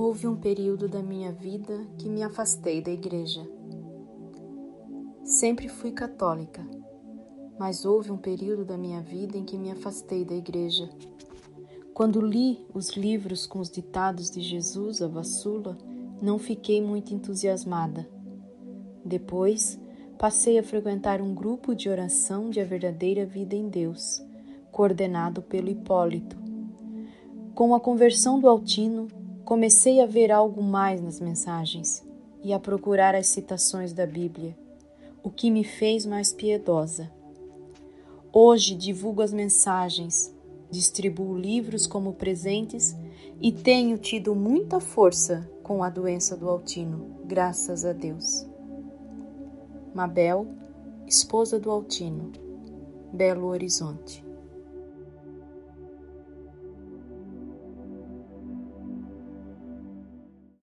Houve um período da minha vida que me afastei da igreja. Sempre fui católica, mas houve um período da minha vida em que me afastei da igreja. Quando li os livros com os ditados de Jesus, a Vassula, não fiquei muito entusiasmada. Depois, passei a frequentar um grupo de oração de a verdadeira vida em Deus, coordenado pelo Hipólito. Com a conversão do Altino, comecei a ver algo mais nas mensagens e a procurar as citações da Bíblia, o que me fez mais piedosa. Hoje divulgo as mensagens, distribuo livros como presentes e tenho tido muita força com a doença do Altino, graças a Deus. Mabel, esposa do Altino, Belo Horizonte.